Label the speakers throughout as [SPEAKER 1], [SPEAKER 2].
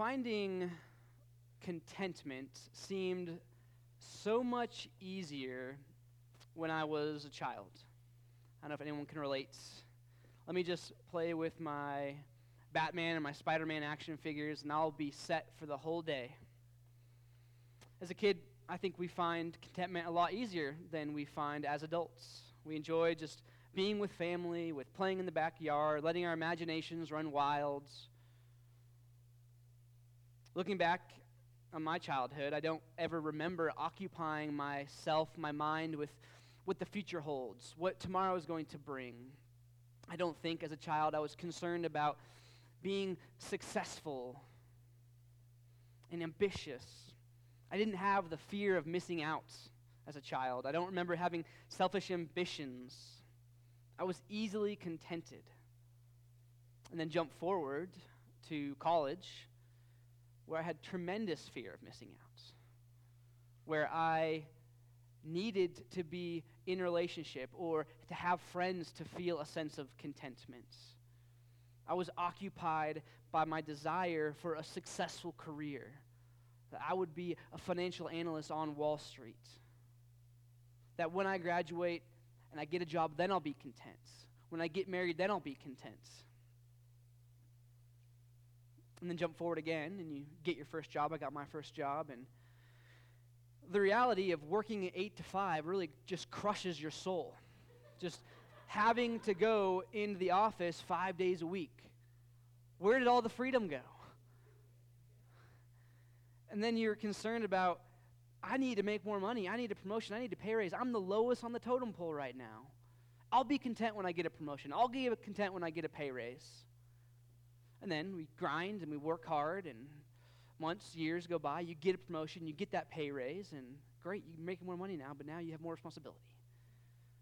[SPEAKER 1] finding contentment seemed so much easier when I was a child. I don't know if anyone can relate. Let me just play with my Batman and my Spider Man action figures, and I'll be set for the whole day. As a kid, I think we find contentment a lot easier than we find as adults. We enjoy just being with family, with playing in the backyard, letting our imaginations run wild. Looking back on my childhood, I don't ever remember occupying myself, my mind, with what the future holds, what tomorrow is going to bring. I don't think as a child I was concerned about being successful and ambitious. I didn't have the fear of missing out as a child. I don't remember having selfish ambitions. I was easily contented. And then jump forward to college where I had tremendous fear of missing out, where I needed to be in a relationship or to have friends to feel a sense of contentment. I was occupied by my desire for a successful career, that I would be a financial analyst on Wall Street, that when I graduate and I get a job, then I'll be content. When I get married, then I'll be content and then jump forward again and you get your first job. I got my first job. And the reality of working 8 to 5 really just crushes your soul. Just having to go into the office five days a week. Where did all the freedom go? And then you're concerned about, I need to make more money. I need a promotion. I need a pay raise. I'm the lowest on the totem pole right now. I'll be content when I get a promotion. I'll be content when I get a pay raise. And then we grind and we work hard, and months, years go by. You get a promotion, you get that pay raise, and great, you're making more money now, but now you have more responsibility,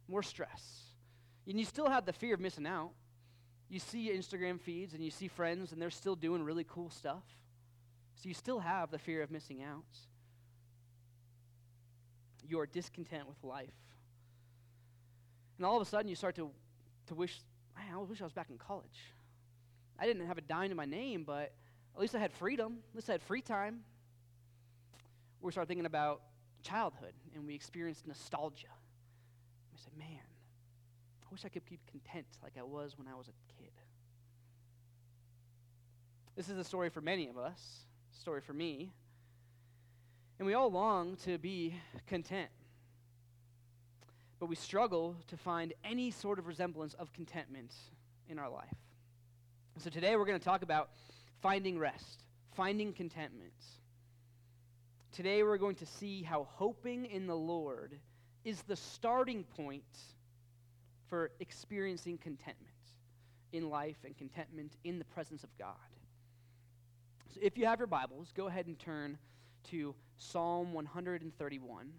[SPEAKER 1] more stress. And you still have the fear of missing out. You see Instagram feeds and you see friends, and they're still doing really cool stuff. So you still have the fear of missing out. You are discontent with life. And all of a sudden, you start to, to wish, I wish I was back in college. I didn't have a dime to my name, but at least I had freedom. At least I had free time. We started thinking about childhood, and we experienced nostalgia. We said, man, I wish I could keep content like I was when I was a kid. This is a story for many of us, story for me. And we all long to be content. But we struggle to find any sort of resemblance of contentment in our life. So today we're going to talk about finding rest, finding contentment. Today we're going to see how hoping in the Lord is the starting point for experiencing contentment in life and contentment in the presence of God. So if you have your Bibles, go ahead and turn to Psalm 131.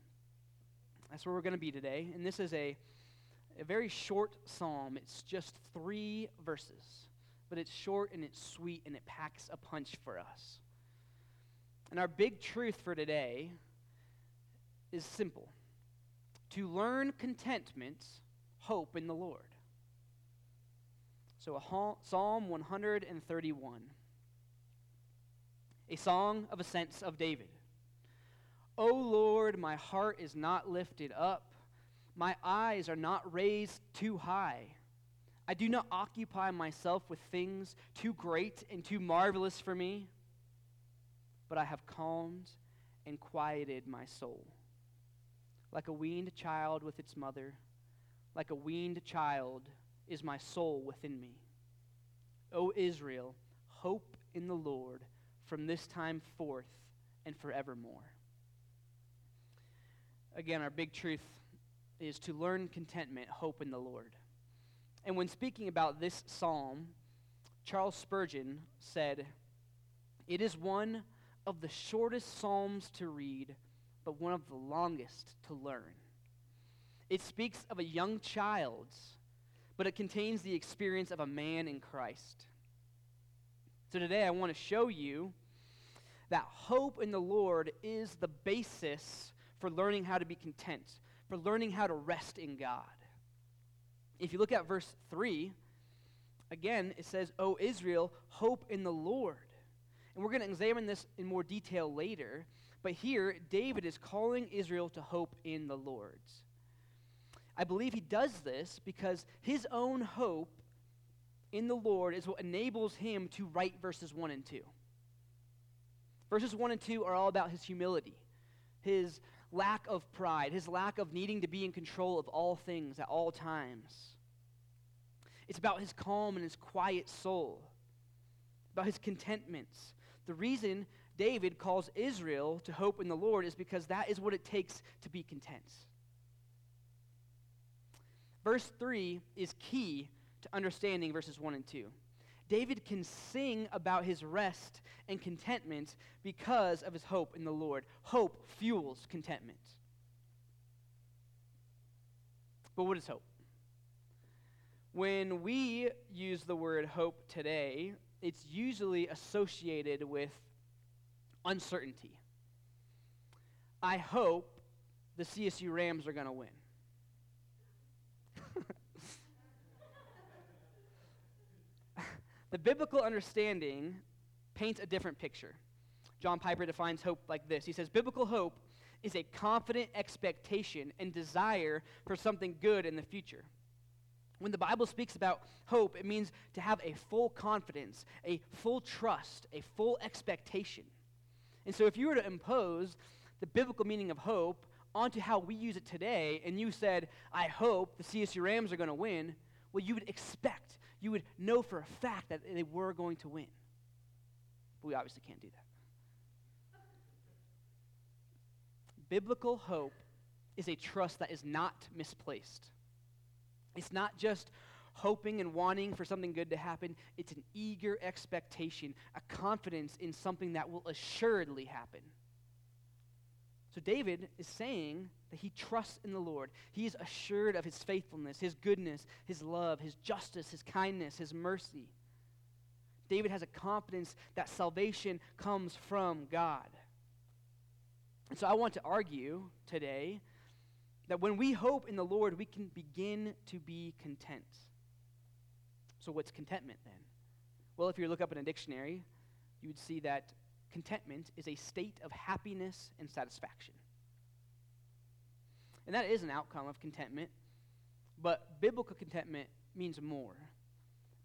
[SPEAKER 1] That's where we're going to be today. And this is a, a very short psalm, it's just three verses but it's short and it's sweet and it packs a punch for us. And our big truth for today is simple to learn contentment, hope in the Lord. So, a Psalm 131, a song of ascents of David. O Lord, my heart is not lifted up, my eyes are not raised too high. I do not occupy myself with things too great and too marvelous for me, but I have calmed and quieted my soul. Like a weaned child with its mother, like a weaned child is my soul within me. O Israel, hope in the Lord from this time forth and forevermore. Again, our big truth is to learn contentment, hope in the Lord. And when speaking about this psalm, Charles Spurgeon said, It is one of the shortest psalms to read, but one of the longest to learn. It speaks of a young child, but it contains the experience of a man in Christ. So today I want to show you that hope in the Lord is the basis for learning how to be content, for learning how to rest in God. If you look at verse 3, again, it says, O Israel, hope in the Lord. And we're going to examine this in more detail later. But here, David is calling Israel to hope in the Lord. I believe he does this because his own hope in the Lord is what enables him to write verses 1 and 2. Verses 1 and 2 are all about his humility, his lack of pride, his lack of needing to be in control of all things at all times. It's about his calm and his quiet soul, about his contentments. The reason David calls Israel to hope in the Lord is because that is what it takes to be content. Verse 3 is key to understanding verses 1 and 2. David can sing about his rest and contentment because of his hope in the Lord. Hope fuels contentment. But what is hope? When we use the word hope today, it's usually associated with uncertainty. I hope the CSU Rams are going to win. The biblical understanding paints a different picture. John Piper defines hope like this He says, Biblical hope is a confident expectation and desire for something good in the future. When the Bible speaks about hope, it means to have a full confidence, a full trust, a full expectation. And so, if you were to impose the biblical meaning of hope onto how we use it today, and you said, I hope the CSU Rams are going to win, well, you would expect you would know for a fact that they were going to win. But we obviously can't do that. Biblical hope is a trust that is not misplaced. It's not just hoping and wanting for something good to happen, it's an eager expectation, a confidence in something that will assuredly happen. So David is saying that he trusts in the Lord. He is assured of his faithfulness, his goodness, his love, his justice, his kindness, his mercy. David has a confidence that salvation comes from God. And so I want to argue today that when we hope in the Lord, we can begin to be content. So, what's contentment then? Well, if you look up in a dictionary, you would see that contentment is a state of happiness and satisfaction. And that is an outcome of contentment, but biblical contentment means more.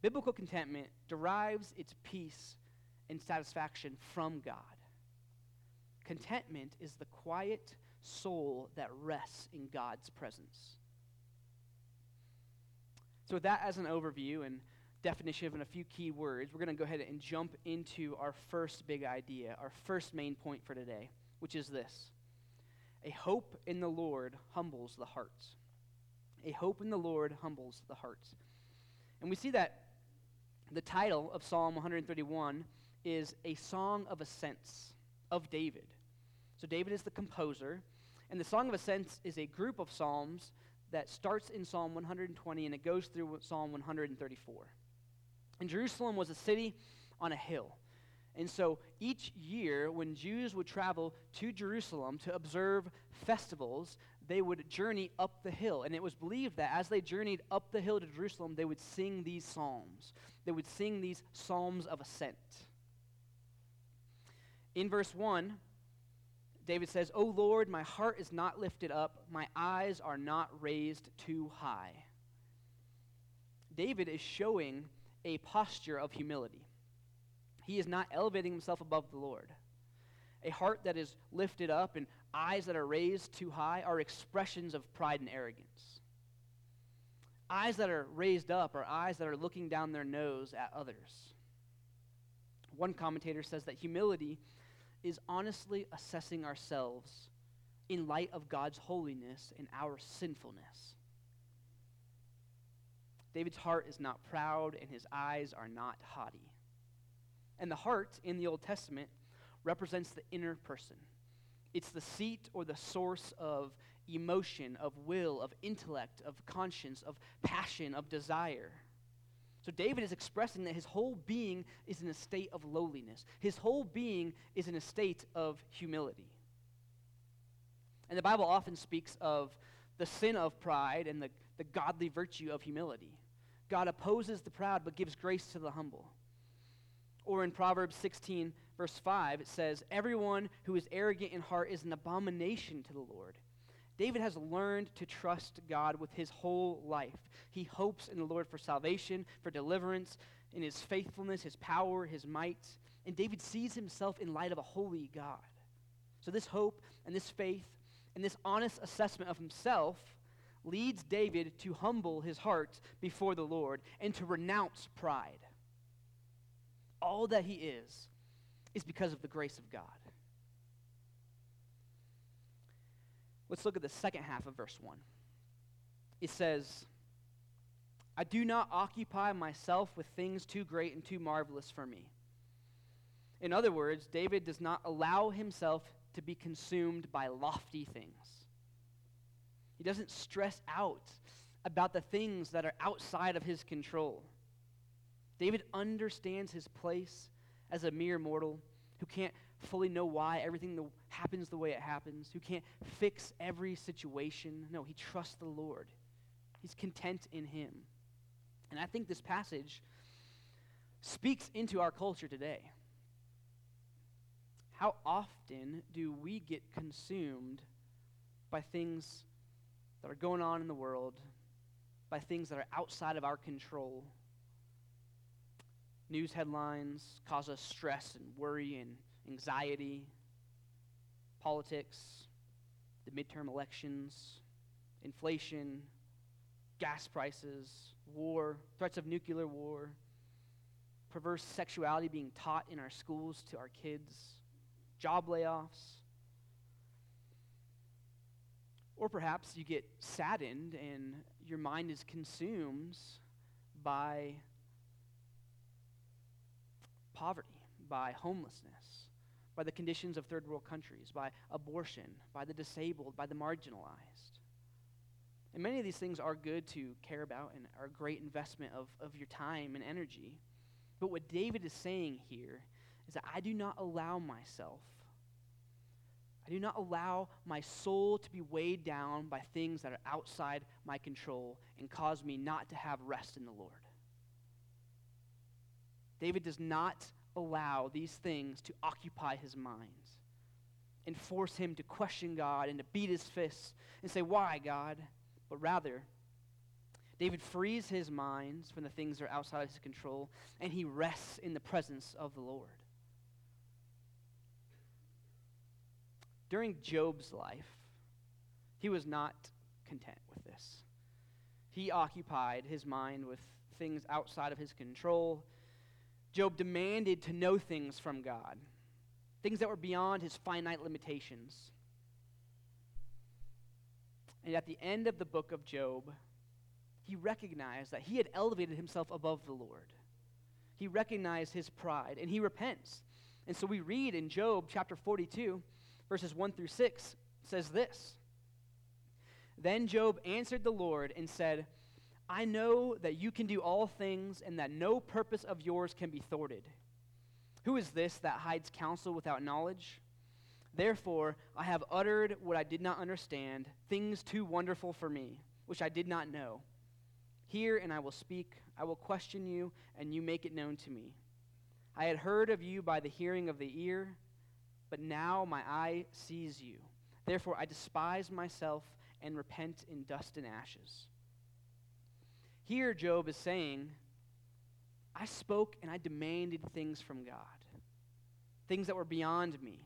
[SPEAKER 1] Biblical contentment derives its peace and satisfaction from God. Contentment is the quiet soul that rests in God's presence. So, with that as an overview and definition and a few key words, we're going to go ahead and jump into our first big idea, our first main point for today, which is this A hope in the Lord humbles the hearts. A hope in the Lord humbles the hearts. And we see that the title of Psalm 131 is a song of ascents of David. So David is the composer, and the Song of Ascents is a group of psalms that starts in Psalm 120 and it goes through Psalm 134. And Jerusalem was a city on a hill. And so each year, when Jews would travel to Jerusalem to observe festivals, they would journey up the hill. And it was believed that as they journeyed up the hill to Jerusalem, they would sing these psalms. They would sing these psalms of ascent. In verse 1, David says, O Lord, my heart is not lifted up, my eyes are not raised too high. David is showing a posture of humility. He is not elevating himself above the Lord. A heart that is lifted up and eyes that are raised too high are expressions of pride and arrogance. Eyes that are raised up are eyes that are looking down their nose at others. One commentator says that humility is honestly assessing ourselves in light of God's holiness and our sinfulness. David's heart is not proud, and his eyes are not haughty. And the heart in the Old Testament represents the inner person. It's the seat or the source of emotion, of will, of intellect, of conscience, of passion, of desire. So David is expressing that his whole being is in a state of lowliness. His whole being is in a state of humility. And the Bible often speaks of the sin of pride and the, the godly virtue of humility. God opposes the proud but gives grace to the humble. Or in Proverbs 16, verse 5, it says, Everyone who is arrogant in heart is an abomination to the Lord. David has learned to trust God with his whole life. He hopes in the Lord for salvation, for deliverance, in his faithfulness, his power, his might. And David sees himself in light of a holy God. So, this hope and this faith and this honest assessment of himself leads David to humble his heart before the Lord and to renounce pride. All that he is is because of the grace of God. Let's look at the second half of verse 1. It says, I do not occupy myself with things too great and too marvelous for me. In other words, David does not allow himself to be consumed by lofty things. He doesn't stress out about the things that are outside of his control. David understands his place as a mere mortal who can't fully know why everything happens the way it happens, who can't fix every situation. No, he trusts the Lord. He's content in him. And I think this passage speaks into our culture today. How often do we get consumed by things that are going on in the world, by things that are outside of our control? News headlines cause us stress and worry and anxiety, politics, the midterm elections, inflation, gas prices, war, threats of nuclear war, perverse sexuality being taught in our schools to our kids, job layoffs. Or perhaps you get saddened and your mind is consumed by poverty, by homelessness, by the conditions of third world countries, by abortion, by the disabled, by the marginalized. And many of these things are good to care about and are a great investment of, of your time and energy. But what David is saying here is that I do not allow myself, I do not allow my soul to be weighed down by things that are outside my control and cause me not to have rest in the Lord. David does not allow these things to occupy his mind and force him to question God and to beat his fists and say, Why, God? But rather, David frees his mind from the things that are outside his control and he rests in the presence of the Lord. During Job's life, he was not content with this. He occupied his mind with things outside of his control Job demanded to know things from God, things that were beyond his finite limitations. And at the end of the book of Job, he recognized that he had elevated himself above the Lord. He recognized his pride and he repents. And so we read in Job chapter 42, verses 1 through 6, says this Then Job answered the Lord and said, I know that you can do all things and that no purpose of yours can be thwarted. Who is this that hides counsel without knowledge? Therefore, I have uttered what I did not understand, things too wonderful for me, which I did not know. Hear, and I will speak. I will question you, and you make it known to me. I had heard of you by the hearing of the ear, but now my eye sees you. Therefore, I despise myself and repent in dust and ashes. Here, Job is saying, I spoke and I demanded things from God, things that were beyond me.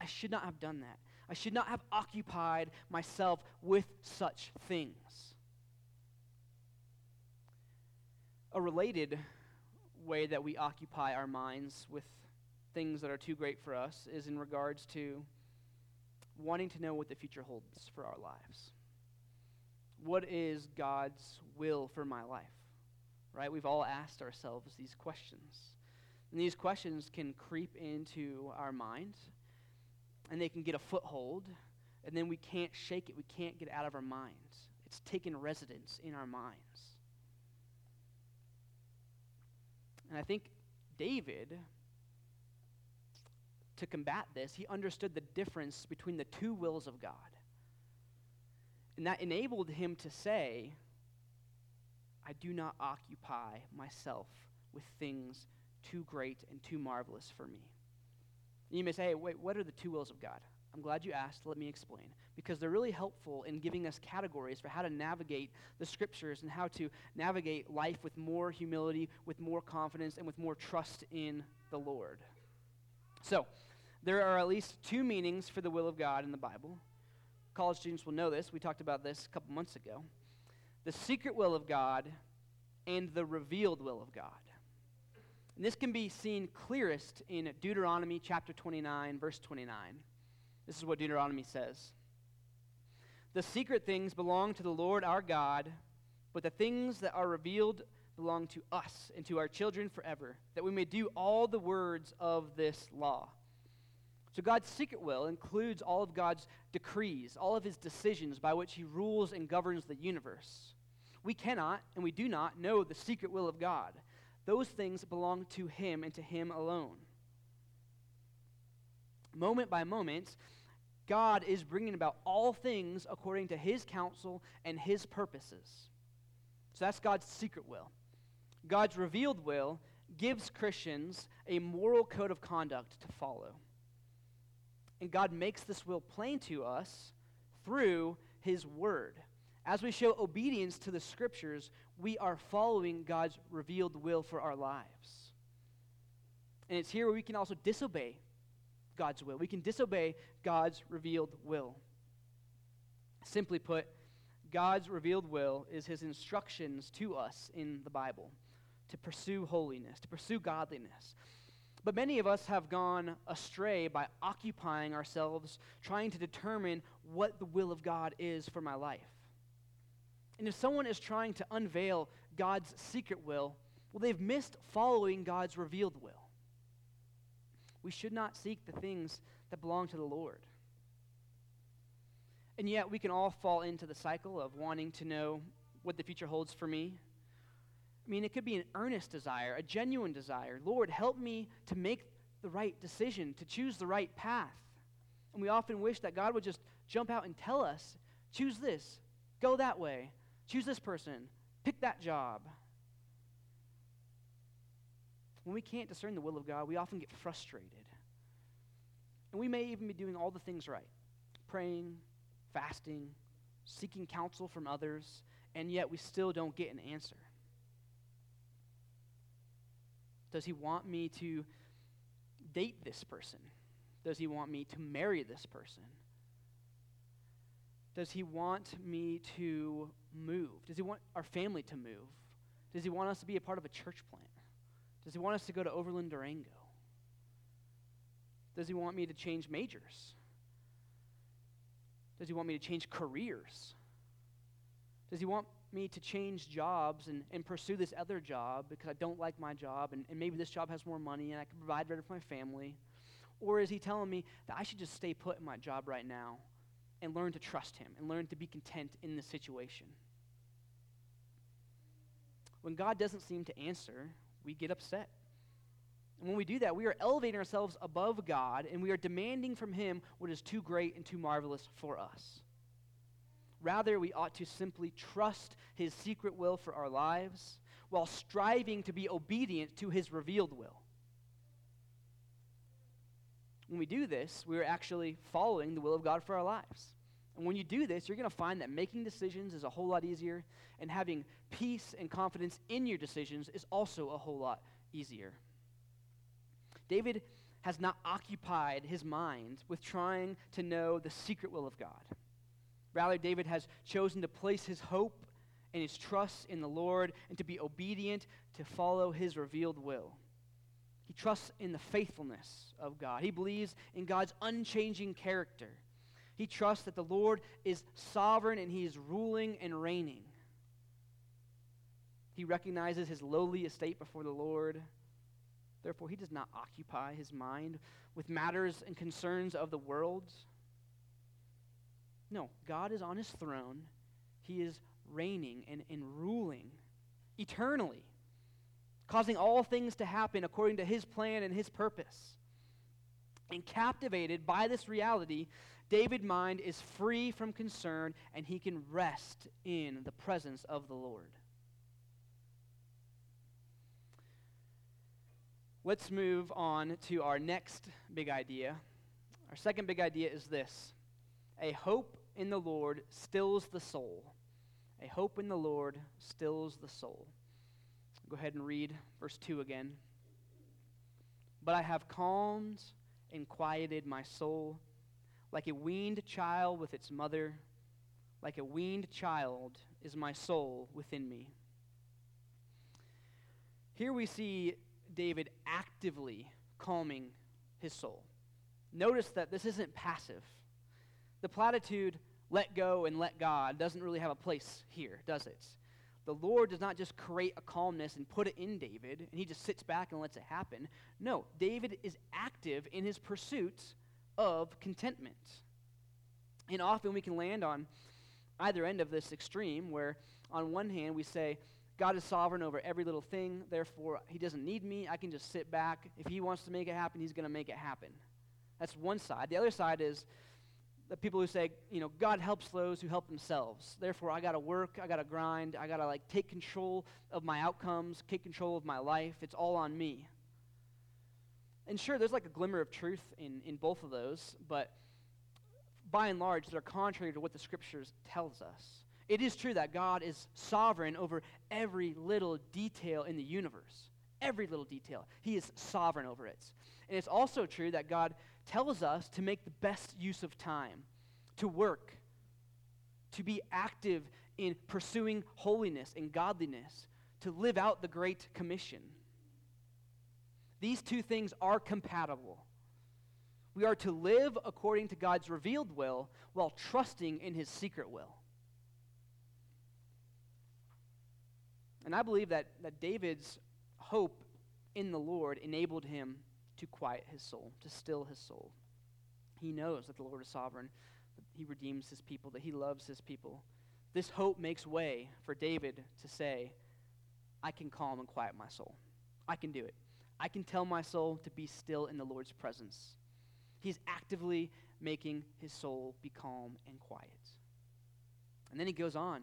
[SPEAKER 1] I should not have done that. I should not have occupied myself with such things. A related way that we occupy our minds with things that are too great for us is in regards to wanting to know what the future holds for our lives what is God's will for my life? Right? We've all asked ourselves these questions. And these questions can creep into our minds, and they can get a foothold, and then we can't shake it. We can't get out of our minds. It's taken residence in our minds. And I think David, to combat this, he understood the difference between the two wills of God. And that enabled him to say, I do not occupy myself with things too great and too marvelous for me. And you may say, wait, what are the two wills of God? I'm glad you asked. Let me explain. Because they're really helpful in giving us categories for how to navigate the scriptures and how to navigate life with more humility, with more confidence, and with more trust in the Lord. So, there are at least two meanings for the will of God in the Bible. College students will know this. We talked about this a couple months ago. The secret will of God and the revealed will of God. And this can be seen clearest in Deuteronomy chapter 29, verse 29. This is what Deuteronomy says The secret things belong to the Lord our God, but the things that are revealed belong to us and to our children forever, that we may do all the words of this law. So, God's secret will includes all of God's decrees, all of his decisions by which he rules and governs the universe. We cannot and we do not know the secret will of God. Those things belong to him and to him alone. Moment by moment, God is bringing about all things according to his counsel and his purposes. So that's God's secret will. God's revealed will gives Christians a moral code of conduct to follow. And God makes this will plain to us through his word. As we show obedience to the scriptures, we are following God's revealed will for our lives. And it's here where we can also disobey God's will. We can disobey God's revealed will. Simply put, God's revealed will is his instructions to us in the Bible to pursue holiness, to pursue godliness. But many of us have gone astray by occupying ourselves trying to determine what the will of God is for my life. And if someone is trying to unveil God's secret will, well, they've missed following God's revealed will. We should not seek the things that belong to the Lord. And yet, we can all fall into the cycle of wanting to know what the future holds for me. I mean, it could be an earnest desire, a genuine desire. Lord, help me to make the right decision, to choose the right path. And we often wish that God would just jump out and tell us, choose this, go that way, choose this person, pick that job. When we can't discern the will of God, we often get frustrated. And we may even be doing all the things right praying, fasting, seeking counsel from others, and yet we still don't get an answer. Does he want me to date this person? Does he want me to marry this person? Does he want me to move? Does he want our family to move? Does he want us to be a part of a church plant? Does he want us to go to Overland Durango? Does he want me to change majors? Does he want me to change careers? Does he want me to change jobs and, and pursue this other job because I don't like my job and, and maybe this job has more money and I can provide better for my family? Or is he telling me that I should just stay put in my job right now and learn to trust him and learn to be content in the situation? When God doesn't seem to answer, we get upset. And when we do that, we are elevating ourselves above God and we are demanding from Him what is too great and too marvelous for us. Rather, we ought to simply trust His secret will for our lives while striving to be obedient to His revealed will. When we do this, we are actually following the will of God for our lives. And when you do this, you're going to find that making decisions is a whole lot easier, and having peace and confidence in your decisions is also a whole lot easier. David has not occupied his mind with trying to know the secret will of God. Rather, David has chosen to place his hope and his trust in the Lord and to be obedient to follow his revealed will. He trusts in the faithfulness of God. He believes in God's unchanging character. He trusts that the Lord is sovereign and he is ruling and reigning. He recognizes his lowly estate before the Lord. Therefore, he does not occupy his mind with matters and concerns of the world. No, God is on his throne. He is reigning and, and ruling eternally, causing all things to happen according to his plan and his purpose. And captivated by this reality, David's mind is free from concern and he can rest in the presence of the Lord. Let's move on to our next big idea. Our second big idea is this a hope in the Lord stills the soul. A hope in the Lord stills the soul. Go ahead and read verse 2 again. But I have calmed and quieted my soul like a weaned child with its mother. Like a weaned child is my soul within me. Here we see David actively calming his soul. Notice that this isn't passive. The platitude, let go and let God, doesn't really have a place here, does it? The Lord does not just create a calmness and put it in David, and he just sits back and lets it happen. No, David is active in his pursuit of contentment. And often we can land on either end of this extreme, where on one hand we say, God is sovereign over every little thing, therefore he doesn't need me. I can just sit back. If he wants to make it happen, he's going to make it happen. That's one side. The other side is the people who say, you know, God helps those who help themselves. Therefore, I got to work, I got to grind, I got to like take control of my outcomes, take control of my life. It's all on me. And sure, there's like a glimmer of truth in, in both of those, but by and large, they're contrary to what the scriptures tells us. It is true that God is sovereign over every little detail in the universe. Every little detail. He is sovereign over it. And it's also true that God tells us to make the best use of time, to work, to be active in pursuing holiness and godliness, to live out the Great Commission. These two things are compatible. We are to live according to God's revealed will while trusting in his secret will. And I believe that, that David's hope in the Lord enabled him to quiet his soul, to still his soul. He knows that the Lord is sovereign, that he redeems his people, that he loves his people. This hope makes way for David to say, I can calm and quiet my soul. I can do it. I can tell my soul to be still in the Lord's presence. He's actively making his soul be calm and quiet. And then he goes on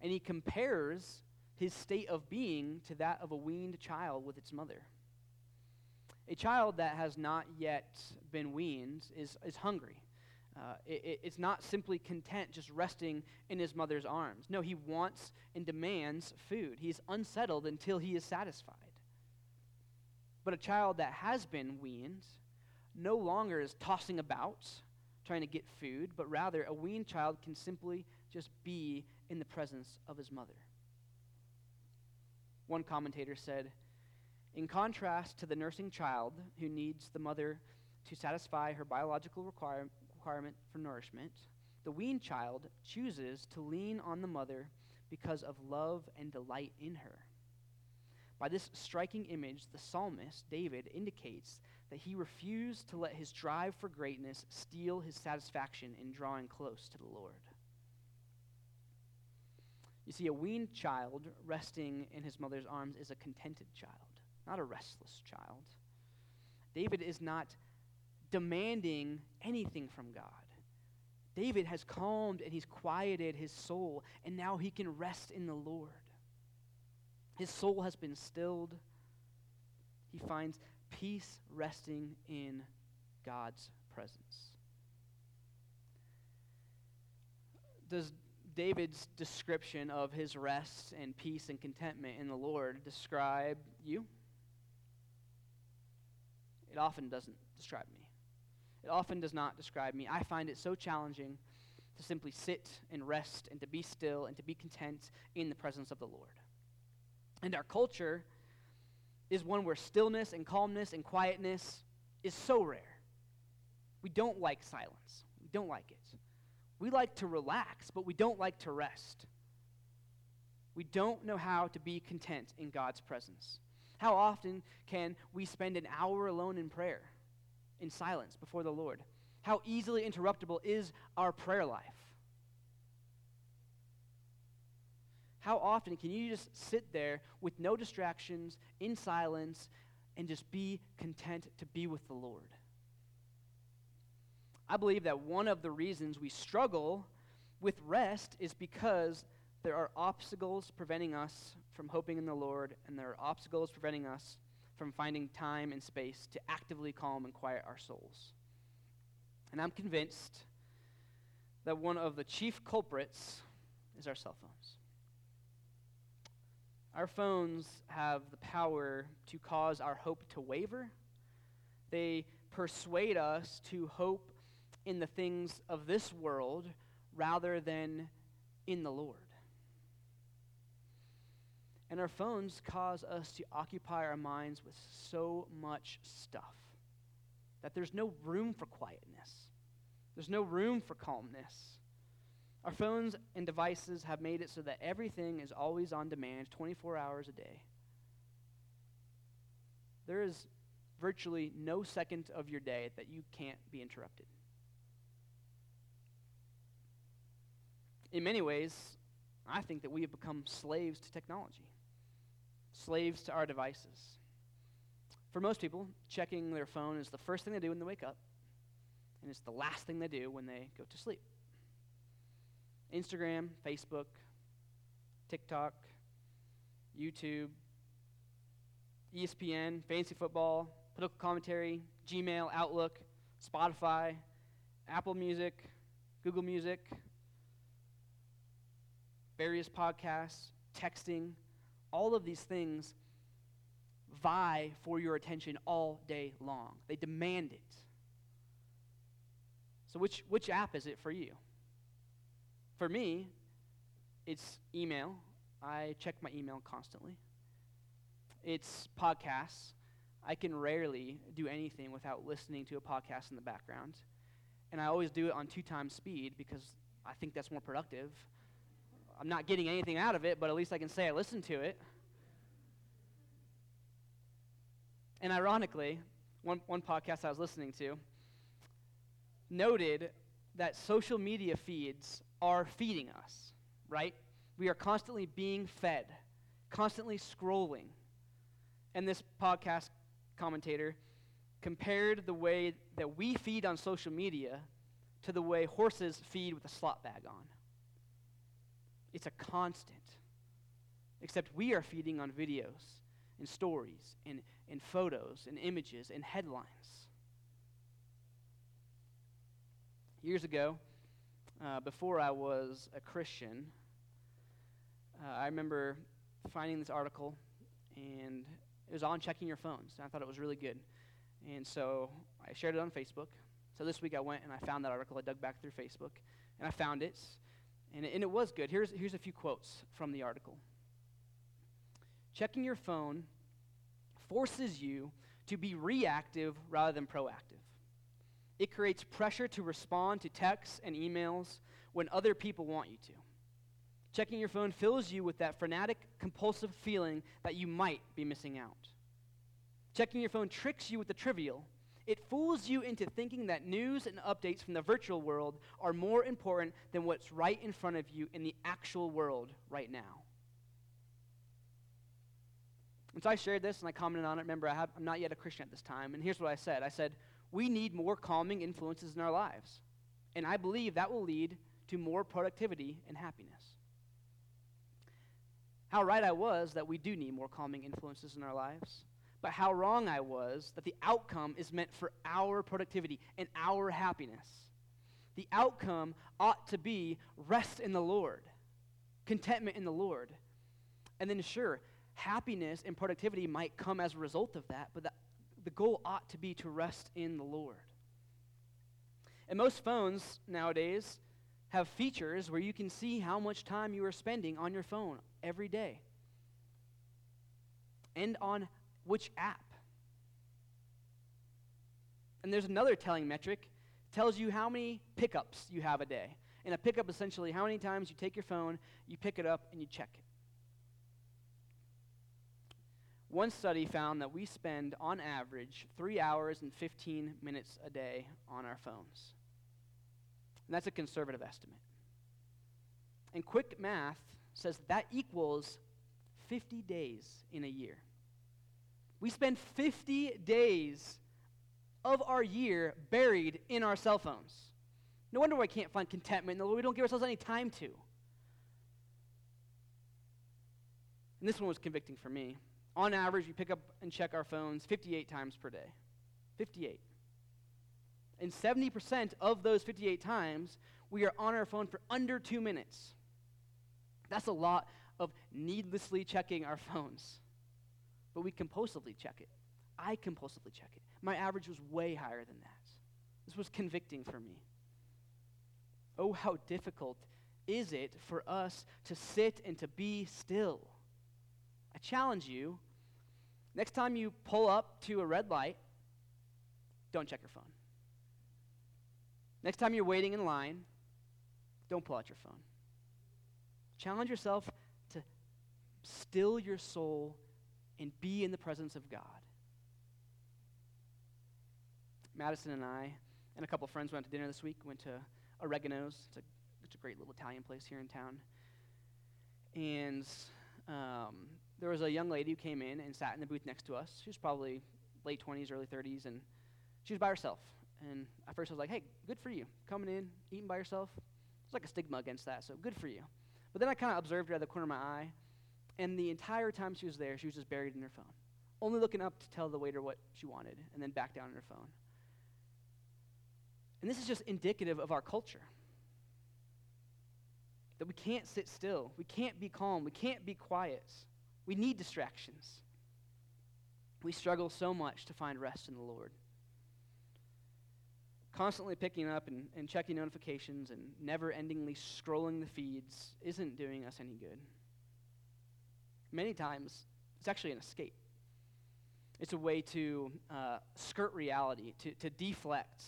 [SPEAKER 1] and he compares his state of being to that of a weaned child with its mother. A child that has not yet been weaned is, is hungry. Uh, it, it's not simply content just resting in his mother's arms. No, he wants and demands food. He's unsettled until he is satisfied. But a child that has been weaned no longer is tossing about trying to get food, but rather a weaned child can simply just be in the presence of his mother. One commentator said, in contrast to the nursing child who needs the mother to satisfy her biological require, requirement for nourishment, the weaned child chooses to lean on the mother because of love and delight in her. By this striking image, the psalmist, David, indicates that he refused to let his drive for greatness steal his satisfaction in drawing close to the Lord. You see, a weaned child resting in his mother's arms is a contented child not a restless child. David is not demanding anything from God. David has calmed and he's quieted his soul, and now he can rest in the Lord. His soul has been stilled. He finds peace resting in God's presence. Does David's description of his rest and peace and contentment in the Lord describe you? It often doesn't describe me. It often does not describe me. I find it so challenging to simply sit and rest and to be still and to be content in the presence of the Lord. And our culture is one where stillness and calmness and quietness is so rare. We don't like silence. We don't like it. We like to relax, but we don't like to rest. We don't know how to be content in God's presence. How often can we spend an hour alone in prayer, in silence before the Lord? How easily interruptible is our prayer life? How often can you just sit there with no distractions, in silence, and just be content to be with the Lord? I believe that one of the reasons we struggle with rest is because there are obstacles preventing us from hoping in the Lord, and there are obstacles preventing us from finding time and space to actively calm and quiet our souls. And I'm convinced that one of the chief culprits is our cell phones. Our phones have the power to cause our hope to waver. They persuade us to hope in the things of this world rather than in the Lord. And our phones cause us to occupy our minds with so much stuff that there's no room for quietness. There's no room for calmness. Our phones and devices have made it so that everything is always on demand 24 hours a day. There is virtually no second of your day that you can't be interrupted. In many ways, I think that we have become slaves to technology, slaves to our devices. For most people, checking their phone is the first thing they do when they wake up, and it's the last thing they do when they go to sleep. Instagram, Facebook, TikTok, YouTube, ESPN, fantasy football, political commentary, Gmail, Outlook, Spotify, Apple Music, Google Music, various podcasts, texting, all of these things vie for your attention all day long. They demand it. So, which, which app is it for you? For me, it's email. I check my email constantly. It's podcasts. I can rarely do anything without listening to a podcast in the background. And I always do it on two times speed because I think that's more productive. I'm not getting anything out of it, but at least I can say I listened to it. And ironically, one, one podcast I was listening to noted that social media feeds are feeding us, right? We are constantly being fed, constantly scrolling. And this podcast commentator compared the way that we feed on social media to the way horses feed with a slop bag on. It's a constant. Except we are feeding on videos and stories and, and photos and images and headlines. Years ago, uh, before I was a Christian, uh, I remember finding this article, and it was on checking your phones. And I thought it was really good. And so I shared it on Facebook. So this week I went and I found that article. I dug back through Facebook, and I found it. And it, and it was good. Here's, here's a few quotes from the article Checking your phone forces you to be reactive rather than proactive. It creates pressure to respond to texts and emails when other people want you to. Checking your phone fills you with that frenetic, compulsive feeling that you might be missing out. Checking your phone tricks you with the trivial. It fools you into thinking that news and updates from the virtual world are more important than what's right in front of you in the actual world right now. And so I shared this and I commented on it. Remember, I have, I'm not yet a Christian at this time. And here's what I said I said, we need more calming influences in our lives. And I believe that will lead to more productivity and happiness. How right I was that we do need more calming influences in our lives, but how wrong I was that the outcome is meant for our productivity and our happiness. The outcome ought to be rest in the Lord, contentment in the Lord. And then, sure, happiness and productivity might come as a result of that, but the, the goal ought to be to rest in the Lord. And most phones nowadays have features where you can see how much time you are spending on your phone every day and on which app. And there's another telling metric tells you how many pickups you have a day. And a pickup essentially how many times you take your phone, you pick it up and you check it. One study found that we spend, on average, 3 hours and 15 minutes a day on our phones. And that's a conservative estimate. And quick math says that equals 50 days in a year. We spend 50 days of our year buried in our cell phones. No wonder we can't find contentment in. We don't give ourselves any time to. And this one was convicting for me. On average, we pick up and check our phones 58 times per day. 58. And 70% of those 58 times, we are on our phone for under two minutes. That's a lot of needlessly checking our phones. But we compulsively check it. I compulsively check it. My average was way higher than that. This was convicting for me. Oh, how difficult is it for us to sit and to be still? I challenge you next time you pull up to a red light, don't check your phone. Next time you're waiting in line, don't pull out your phone. Challenge yourself to still your soul and be in the presence of God. Madison and I and a couple friends went to dinner this week. Went to Oregano's. It's a, it's a great little Italian place here in town. And um, there was a young lady who came in and sat in the booth next to us. She was probably late 20s, early 30s, and she was by herself. And at first I was like, hey, good for you. Coming in, eating by yourself. There's like a stigma against that, so good for you. But then I kind of observed her out of the corner of my eye, and the entire time she was there, she was just buried in her phone, only looking up to tell the waiter what she wanted, and then back down in her phone. And this is just indicative of our culture. That we can't sit still, we can't be calm, we can't be quiet. We need distractions. We struggle so much to find rest in the Lord. Constantly picking up and, and checking notifications and never endingly scrolling the feeds isn't doing us any good. Many times, it's actually an escape. It's a way to uh, skirt reality, to, to deflect,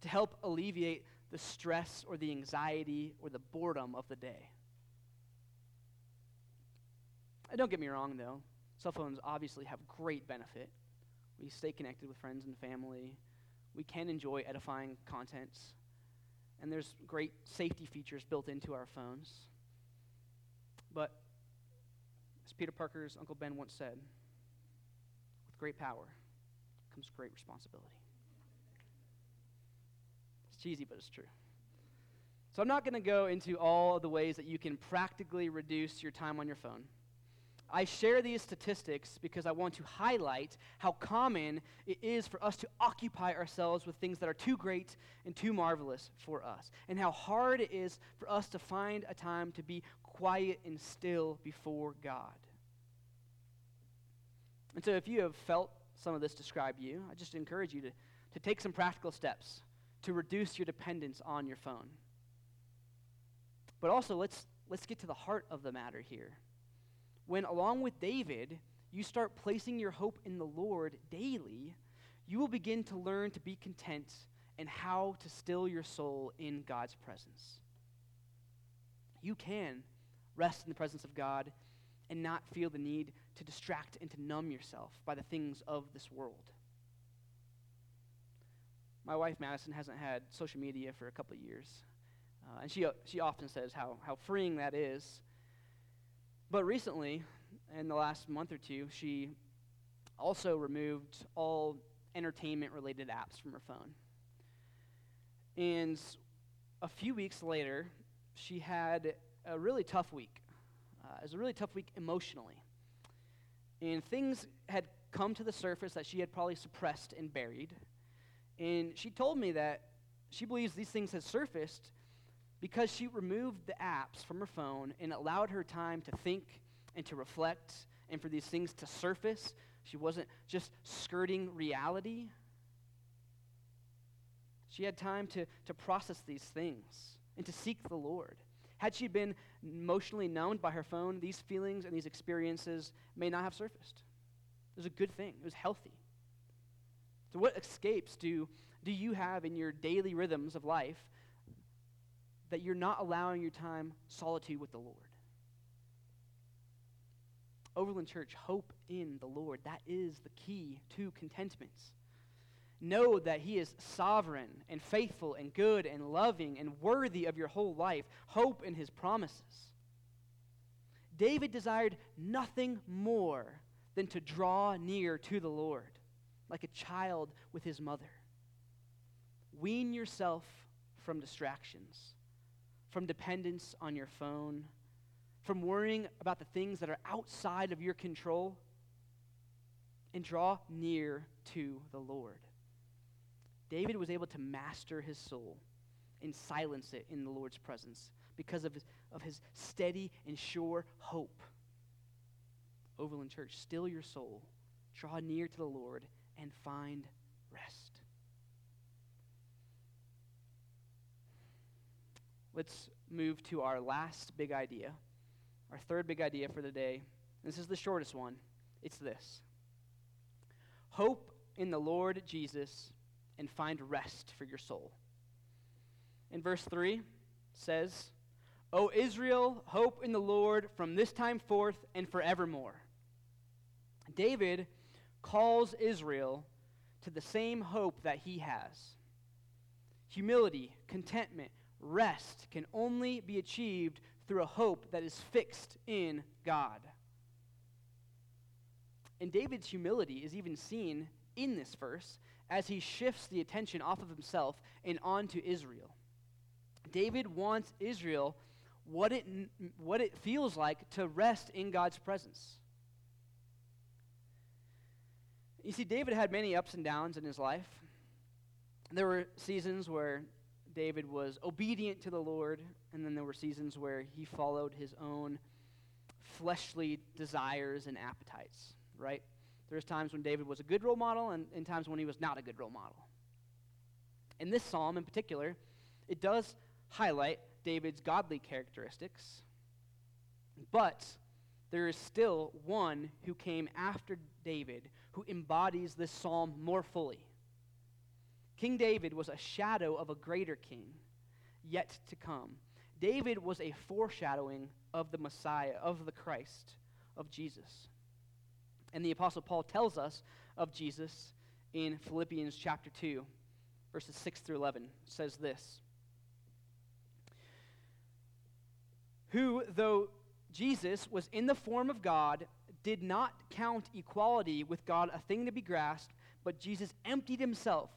[SPEAKER 1] to help alleviate the stress or the anxiety or the boredom of the day. And don't get me wrong, though. Cell phones obviously have great benefit. We stay connected with friends and family. We can enjoy edifying content. And there's great safety features built into our phones. But as Peter Parker's Uncle Ben once said, with great power comes great responsibility It's cheesy, but it's true. So I'm not going to go into all of the ways that you can practically reduce your time on your phone. I share these statistics because I want to highlight how common it is for us to occupy ourselves with things that are too great and too marvelous for us, and how hard it is for us to find a time to be quiet and still before God. And so, if you have felt some of this describe you, I just encourage you to, to take some practical steps to reduce your dependence on your phone. But also, let's, let's get to the heart of the matter here. When, along with David, you start placing your hope in the Lord daily, you will begin to learn to be content and how to still your soul in God's presence. You can rest in the presence of God and not feel the need to distract and to numb yourself by the things of this world. My wife, Madison, hasn't had social media for a couple of years. Uh, and she, uh, she often says how, how freeing that is. But recently, in the last month or two, she also removed all entertainment related apps from her phone. And a few weeks later, she had a really tough week. Uh, it was a really tough week emotionally. And things had come to the surface that she had probably suppressed and buried. And she told me that she believes these things had surfaced because she removed the apps from her phone and allowed her time to think and to reflect and for these things to surface. She wasn't just skirting reality. She had time to, to process these things and to seek the Lord. Had she been emotionally numbed by her phone, these feelings and these experiences may not have surfaced. It was a good thing, it was healthy. So, what escapes do, do you have in your daily rhythms of life that you're not allowing your time solitude with the Lord? Overland Church, hope in the Lord. That is the key to contentment. Know that He is sovereign and faithful and good and loving and worthy of your whole life. Hope in His promises. David desired nothing more than to draw near to the Lord like a child with his mother. Wean yourself from distractions, from dependence on your phone, from worrying about the things that are outside of your control. and draw near to the Lord. David was able to master his soul and silence it in the Lord's presence because of his, of his steady and sure hope. Overland Church, still your soul, draw near to the Lord, and find rest. Let's move to our last big idea, our third big idea for the day. This is the shortest one. It's this Hope in the Lord Jesus and find rest for your soul. In verse 3 says, O Israel, hope in the Lord from this time forth and forevermore. David calls Israel to the same hope that he has. Humility, contentment, rest can only be achieved through a hope that is fixed in God. And David's humility is even seen in this verse as he shifts the attention off of himself and onto Israel. David wants Israel what it, what it feels like to rest in God's presence. You see, David had many ups and downs in his life. There were seasons where David was obedient to the Lord, and then there were seasons where he followed his own fleshly desires and appetites, right? There's times when David was a good role model and, and times when he was not a good role model. In this psalm in particular, it does highlight David's godly characteristics, but there is still one who came after David who embodies this psalm more fully. King David was a shadow of a greater king yet to come. David was a foreshadowing of the Messiah, of the Christ, of Jesus. And the Apostle Paul tells us of Jesus in Philippians chapter 2, verses 6 through 11, says this. Who, though Jesus was in the form of God, did not count equality with God a thing to be grasped, but Jesus emptied himself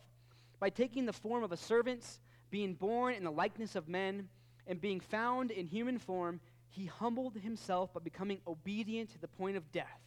[SPEAKER 1] by taking the form of a servant, being born in the likeness of men, and being found in human form, he humbled himself by becoming obedient to the point of death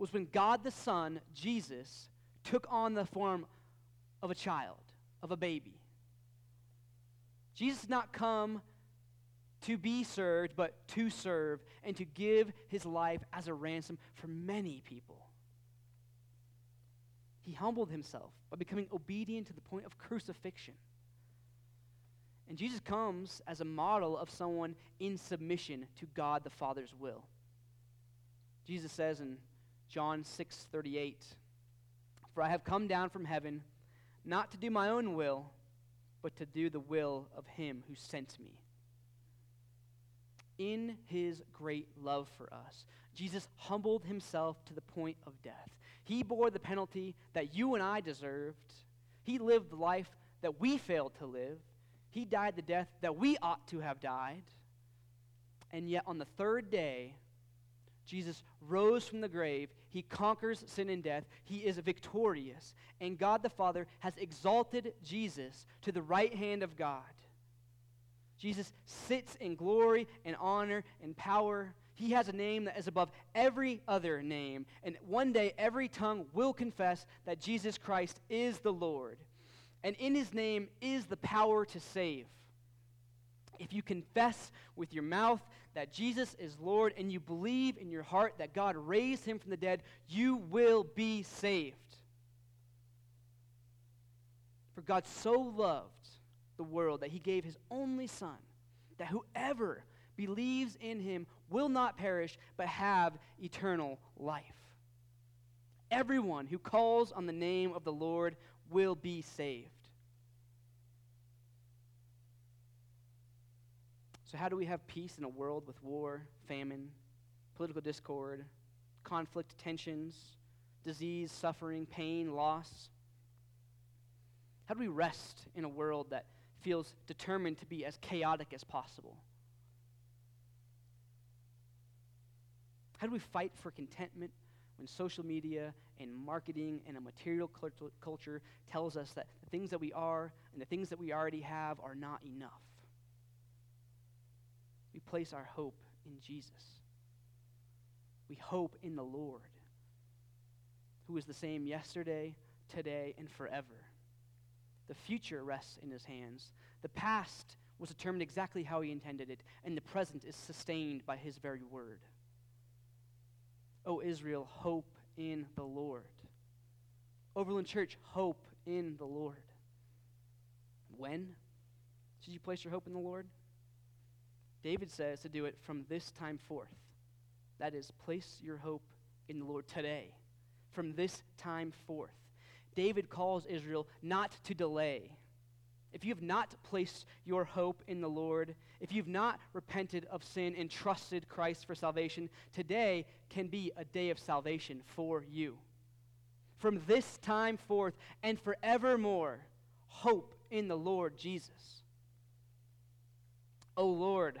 [SPEAKER 1] was when God the Son, Jesus, took on the form of a child, of a baby. Jesus did not come to be served, but to serve and to give his life as a ransom for many people. He humbled himself by becoming obedient to the point of crucifixion. And Jesus comes as a model of someone in submission to God the Father's will. Jesus says in John 6:38 For I have come down from heaven not to do my own will but to do the will of him who sent me. In his great love for us, Jesus humbled himself to the point of death. He bore the penalty that you and I deserved. He lived the life that we failed to live. He died the death that we ought to have died. And yet, on the third day, Jesus rose from the grave. He conquers sin and death. He is victorious. And God the Father has exalted Jesus to the right hand of God. Jesus sits in glory and honor and power. He has a name that is above every other name. And one day, every tongue will confess that Jesus Christ is the Lord. And in his name is the power to save. If you confess with your mouth that Jesus is Lord and you believe in your heart that God raised him from the dead, you will be saved. For God so loved the world that he gave his only Son, that whoever believes in him will not perish but have eternal life. Everyone who calls on the name of the Lord will be saved. So, how do we have peace in a world with war, famine, political discord, conflict, tensions, disease, suffering, pain, loss, How do we rest in a world that feels determined to be as chaotic as possible? How do we fight for contentment when social media and marketing and a material culture tells us that the things that we are and the things that we already have are not enough? We place our hope in Jesus. We hope in the Lord, who is the same yesterday, today, and forever. The future rests in his hands. The past was determined exactly how he intended it, and the present is sustained by his very word. O Israel, hope in the Lord. Overland Church, hope in the Lord. When should you place your hope in the Lord? David says to do it from this time forth. That is, place your hope in the Lord today, from this time forth. David calls Israel not to delay. If you have not placed your hope in the Lord, if you've not repented of sin and trusted Christ for salvation, today can be a day of salvation for you. From this time forth and forevermore, hope in the Lord Jesus. O Lord,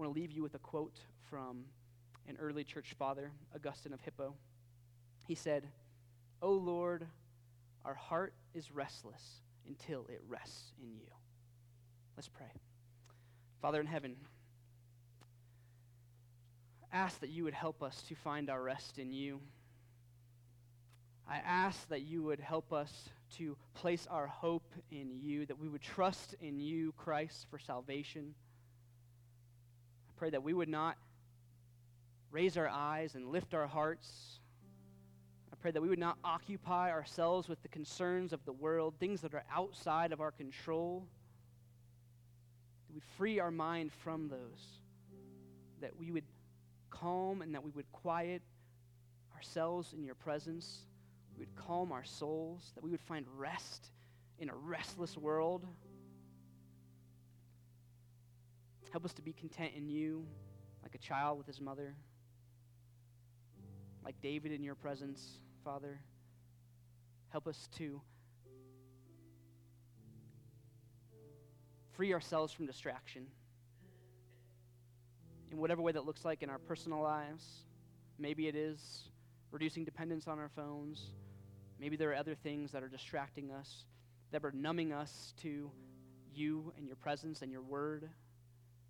[SPEAKER 1] I want to leave you with a quote from an early church father, Augustine of Hippo. He said, O Lord, our heart is restless until it rests in you. Let's pray. Father in heaven, ask that you would help us to find our rest in you. I ask that you would help us to place our hope in you, that we would trust in you, Christ, for salvation pray that we would not raise our eyes and lift our hearts. I pray that we would not occupy ourselves with the concerns of the world, things that are outside of our control. That we free our mind from those. That we would calm and that we would quiet ourselves in your presence. We would calm our souls. That we would find rest in a restless world. Help us to be content in you, like a child with his mother, like David in your presence, Father. Help us to free ourselves from distraction in whatever way that looks like in our personal lives. Maybe it is reducing dependence on our phones. Maybe there are other things that are distracting us, that are numbing us to you and your presence and your word.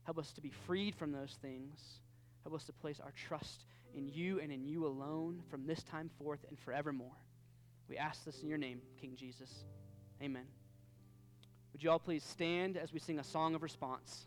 [SPEAKER 1] Help us to be freed from those things. Help us to place our trust in you and in you alone from this time forth and forevermore. We ask this in your name, King Jesus. Amen. Would you all please stand as we sing a song of response?